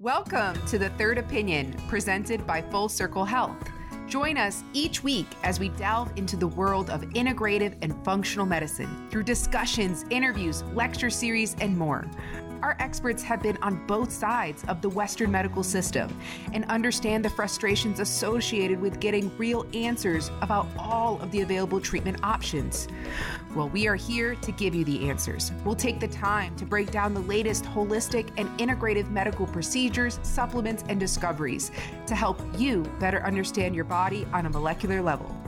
Welcome to the Third Opinion, presented by Full Circle Health. Join us each week as we delve into the world of integrative and functional medicine through discussions, interviews, lecture series, and more. Our experts have been on both sides of the Western medical system and understand the frustrations associated with getting real answers about all of the available treatment options. Well, we are here to give you the answers. We'll take the time to break down the latest holistic and integrative medical procedures, supplements, and discoveries to help you better understand your body on a molecular level.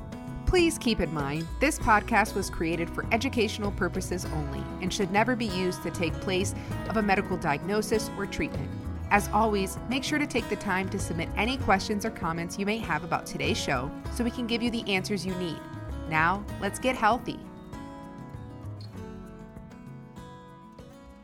Please keep in mind, this podcast was created for educational purposes only and should never be used to take place of a medical diagnosis or treatment. As always, make sure to take the time to submit any questions or comments you may have about today's show so we can give you the answers you need. Now, let's get healthy.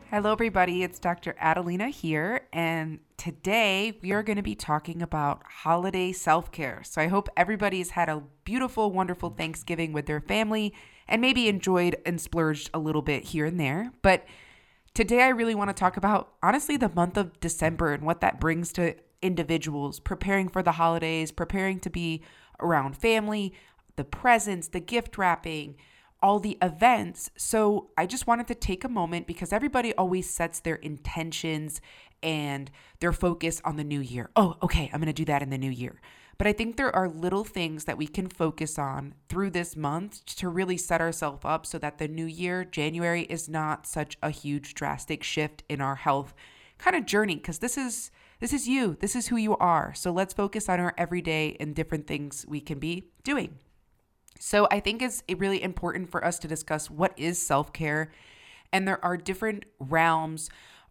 Hello, everybody. It's Dr. Adelena here, and today we are going to be talking about holiday self care. So, I hope everybody's had a beautiful, wonderful Thanksgiving with their family and maybe enjoyed and splurged a little bit here and there. But today, I really want to talk about honestly the month of December and what that brings to individuals preparing for the holidays, preparing to be around family, the presents, the gift wrapping all the events. So I just wanted to take a moment because everybody always sets their intentions and their focus on the new year. Oh, okay, I'm going to do that in the new year. But I think there are little things that we can focus on through this month to really set ourselves up so that the new year, January, is not such a huge drastic shift in our health kind of journey because this is this is you. This is who you are. So let's focus on our everyday and different things we can be doing. So I think it's really important for us to discuss what is self care. And there are different realms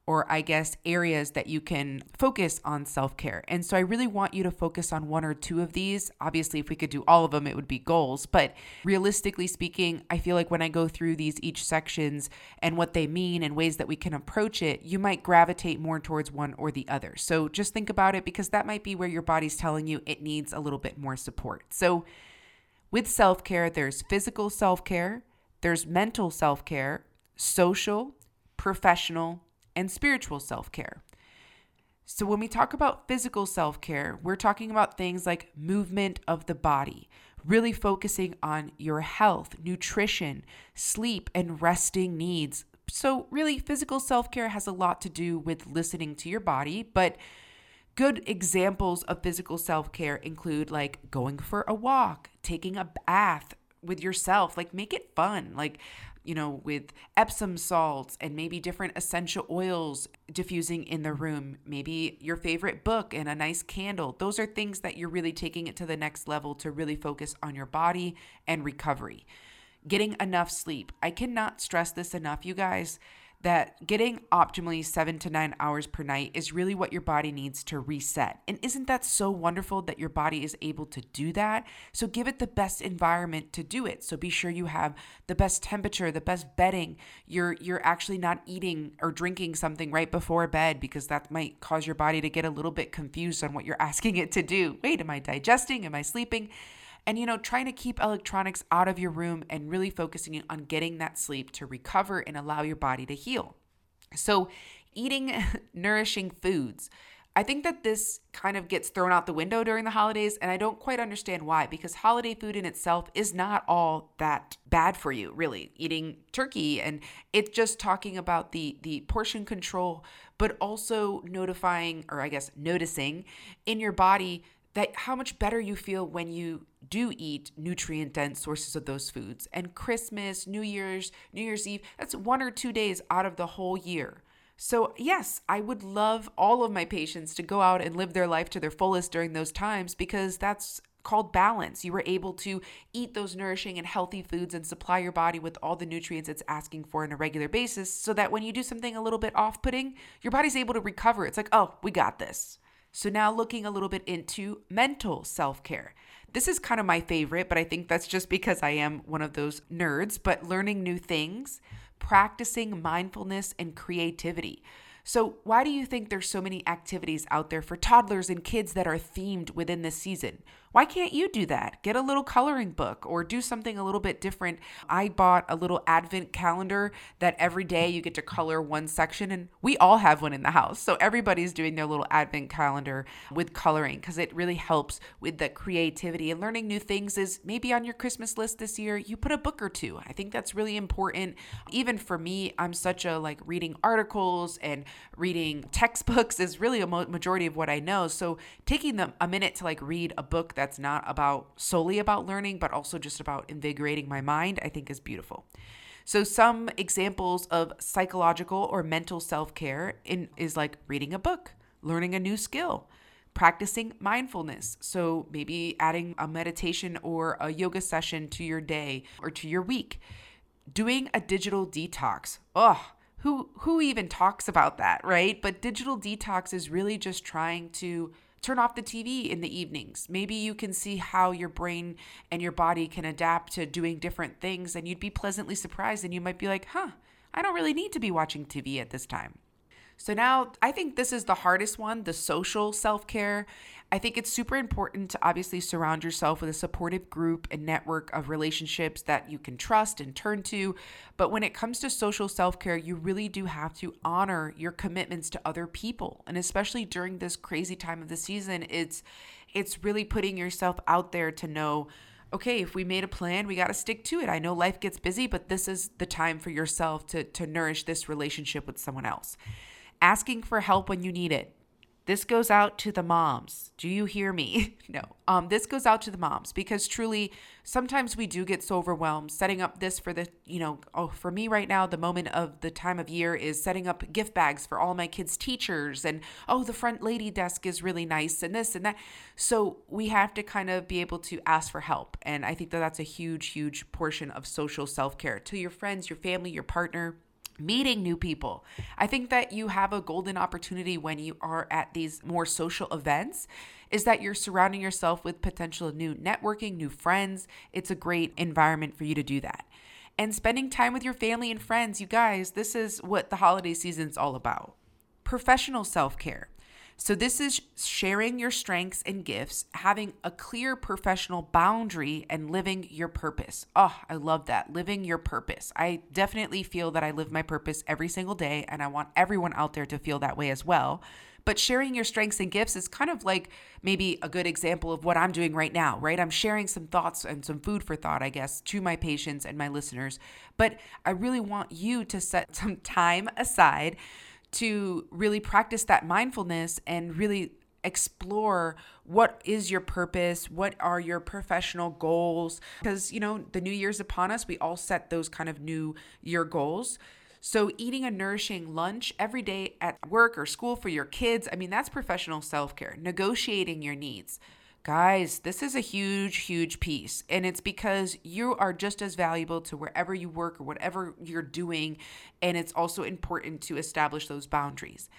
or I guess areas that you can focus on self care. And so I really want you to focus on one or two of these. Obviously, if we could do all of them, it would be goals. But realistically speaking, I feel like when I go through these each sections and what they mean and ways that we can approach it, you might gravitate more towards one or the other. So just think about it because that might be where your body's telling you it needs a little bit more support. So with self care, there's physical self care, there's mental self care, social, professional, and spiritual self care. So, when we talk about physical self care, we're talking about things like movement of the body, really focusing on your health, nutrition, sleep, and resting needs. So, really, physical self care has a lot to do with listening to your body, but Good examples of physical self care include like going for a walk, taking a bath with yourself, like make it fun. Like, you know, with Epsom salts and maybe different essential oils diffusing in the room, maybe your favorite book and a nice candle. Those are things that you're really taking it to the next level to really focus on your body and recovery. Getting enough sleep. I cannot stress this enough, you guys that getting optimally seven to nine hours per night is really what your body needs to reset. And isn't that so wonderful that your body is able to do that? So give it the best environment to do it. So be sure you have the best temperature, the best bedding. You're you're actually not eating or drinking something right before bed because that might cause your body to get a little bit confused on what you're asking it to do. Wait, am I digesting? Am I sleeping? And you know trying to keep electronics out of your room and really focusing on getting that sleep to recover and allow your body to heal so eating nourishing foods I think that this kind of gets thrown out the window during the holidays, and I don't quite understand why, because holiday food in itself is not all that bad for you, really. Eating turkey and it's just talking about the the portion control, but also notifying or I guess noticing in your body that how much better you feel when you do eat nutrient dense sources of those foods. And Christmas, New Year's, New Year's Eve, that's one or two days out of the whole year. So, yes, I would love all of my patients to go out and live their life to their fullest during those times because that's called balance. You were able to eat those nourishing and healthy foods and supply your body with all the nutrients it's asking for on a regular basis so that when you do something a little bit off putting, your body's able to recover. It's like, oh, we got this. So, now looking a little bit into mental self care. This is kind of my favorite, but I think that's just because I am one of those nerds. But learning new things, practicing mindfulness and creativity. So, why do you think there's so many activities out there for toddlers and kids that are themed within this season? Why can't you do that? Get a little coloring book or do something a little bit different. I bought a little advent calendar that every day you get to color one section, and we all have one in the house. So everybody's doing their little advent calendar with coloring because it really helps with the creativity and learning new things. Is maybe on your Christmas list this year, you put a book or two. I think that's really important. Even for me, I'm such a like reading articles and reading textbooks is really a majority of what I know. So taking them a minute to like read a book that's not about solely about learning, but also just about invigorating my mind, I think is beautiful. So some examples of psychological or mental self-care in, is like reading a book, learning a new skill, practicing mindfulness. So maybe adding a meditation or a yoga session to your day or to your week. Doing a digital detox. Oh, who who even talks about that, right? But digital detox is really just trying to turn off the TV in the evenings. Maybe you can see how your brain and your body can adapt to doing different things, and you'd be pleasantly surprised. And you might be like, huh, I don't really need to be watching TV at this time. So now I think this is the hardest one the social self care. I think it's super important to obviously surround yourself with a supportive group and network of relationships that you can trust and turn to. But when it comes to social self care, you really do have to honor your commitments to other people. And especially during this crazy time of the season, it's it's really putting yourself out there to know okay, if we made a plan, we got to stick to it. I know life gets busy, but this is the time for yourself to, to nourish this relationship with someone else. Asking for help when you need it. This goes out to the moms. Do you hear me? no. Um, this goes out to the moms because truly, sometimes we do get so overwhelmed setting up this for the, you know, oh, for me right now, the moment of the time of year is setting up gift bags for all my kids' teachers. And oh, the front lady desk is really nice and this and that. So we have to kind of be able to ask for help. And I think that that's a huge, huge portion of social self care to your friends, your family, your partner meeting new people. I think that you have a golden opportunity when you are at these more social events is that you're surrounding yourself with potential new networking, new friends. It's a great environment for you to do that. And spending time with your family and friends, you guys, this is what the holiday season is all about. Professional self-care. So, this is sharing your strengths and gifts, having a clear professional boundary, and living your purpose. Oh, I love that. Living your purpose. I definitely feel that I live my purpose every single day, and I want everyone out there to feel that way as well. But sharing your strengths and gifts is kind of like maybe a good example of what I'm doing right now, right? I'm sharing some thoughts and some food for thought, I guess, to my patients and my listeners. But I really want you to set some time aside to really practice that mindfulness and really explore what is your purpose what are your professional goals? Because you know the new year's upon us we all set those kind of new year goals. So eating a nourishing lunch every day at work or school for your kids i mean that's professional self-care negotiating your needs Guys, this is a huge, huge piece. And it's because you are just as valuable to wherever you work or whatever you're doing. And it's also important to establish those boundaries.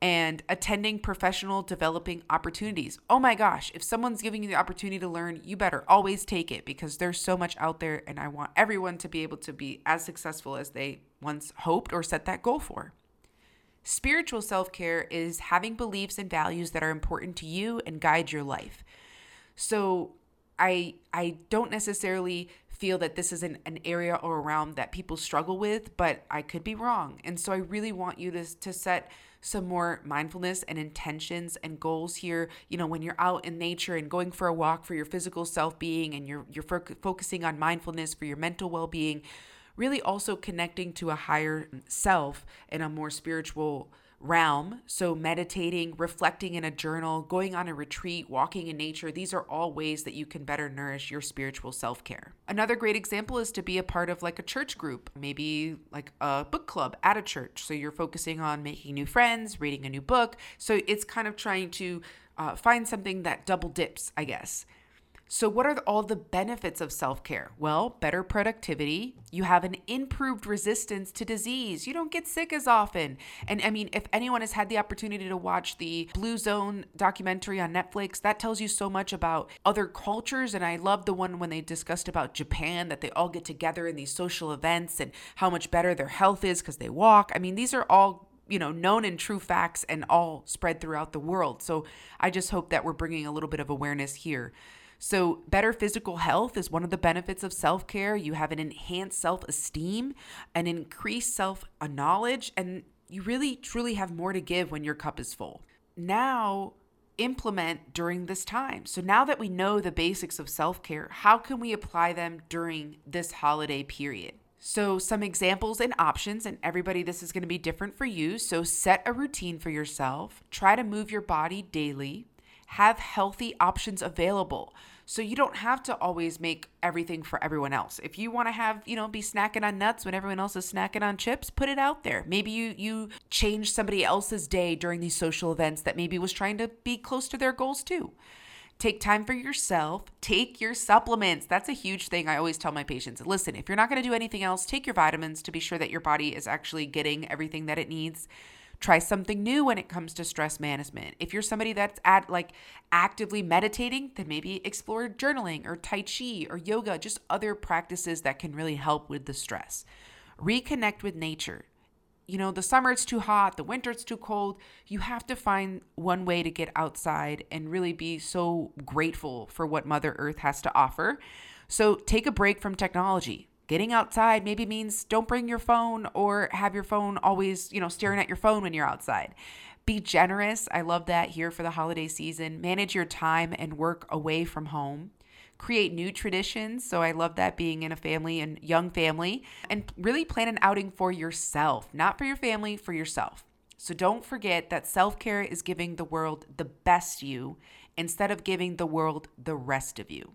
And attending professional developing opportunities. Oh my gosh, if someone's giving you the opportunity to learn, you better always take it because there's so much out there. And I want everyone to be able to be as successful as they once hoped or set that goal for. Spiritual self care is having beliefs and values that are important to you and guide your life. So I I don't necessarily feel that this is an, an area or a realm that people struggle with, but I could be wrong. And so I really want you to, to set some more mindfulness and intentions and goals here. You know, when you're out in nature and going for a walk for your physical self-being and you're you're fo- focusing on mindfulness for your mental well-being, really also connecting to a higher self and a more spiritual realm. So, meditating, reflecting in a journal, going on a retreat, walking in nature, these are all ways that you can better nourish your spiritual self care. Another great example is to be a part of like a church group, maybe like a book club at a church. So, you're focusing on making new friends, reading a new book. So, it's kind of trying to uh, find something that double dips, I guess. So, what are all the benefits of self care? Well, better productivity. You have an improved resistance to disease. You don't get sick as often. And I mean, if anyone has had the opportunity to watch the Blue Zone documentary on Netflix, that tells you so much about other cultures. And I love the one when they discussed about Japan that they all get together in these social events and how much better their health is because they walk. I mean, these are all you know known and true facts and all spread throughout the world so i just hope that we're bringing a little bit of awareness here So, better physical health is one of the benefits of self care. You have an enhanced self esteem, an increased self knowledge, and you really truly have more to give when your cup is full. Now, implement during this time. So now that we know the basics of self care, how can we apply them during this holiday period? So, some examples and options, and everybody, this is going to be different for you. So, set a routine for yourself, try to move your body daily, have healthy options available. So you don't have to always make everything for everyone else. If you want to have, you know, be snacking on nuts when everyone else is snacking on chips, put it out there. Maybe you you change somebody else's day during these social events that maybe was trying to be close to their goals too. Take time for yourself. Take your supplements. That's a huge thing I always tell my patients. Listen, if you're not going to do anything else, take your vitamins to be sure that your body is actually getting everything that it needs try something new when it comes to stress management. If you're somebody that's at like actively meditating, then maybe explore journaling or tai chi or yoga, just other practices that can really help with the stress. Reconnect with nature. You know, the summer it's too hot, the winter it's too cold. You have to find one way to get outside and really be so grateful for what Mother Earth has to offer. So take a break from technology getting outside maybe means don't bring your phone or have your phone always, you know, staring at your phone when you're outside. Be generous. I love that here for the holiday season. Manage your time and work away from home. Create new traditions. So I love that being in a family and young family. And really plan an outing for yourself, not for your family, for yourself. So don't forget that self care is giving the world the best you instead of giving the world the rest of you.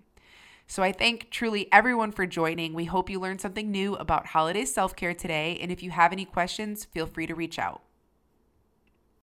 So I thank truly everyone for joining. We hope you learned something new about holiday self care today. And if you have any questions, feel free to reach out.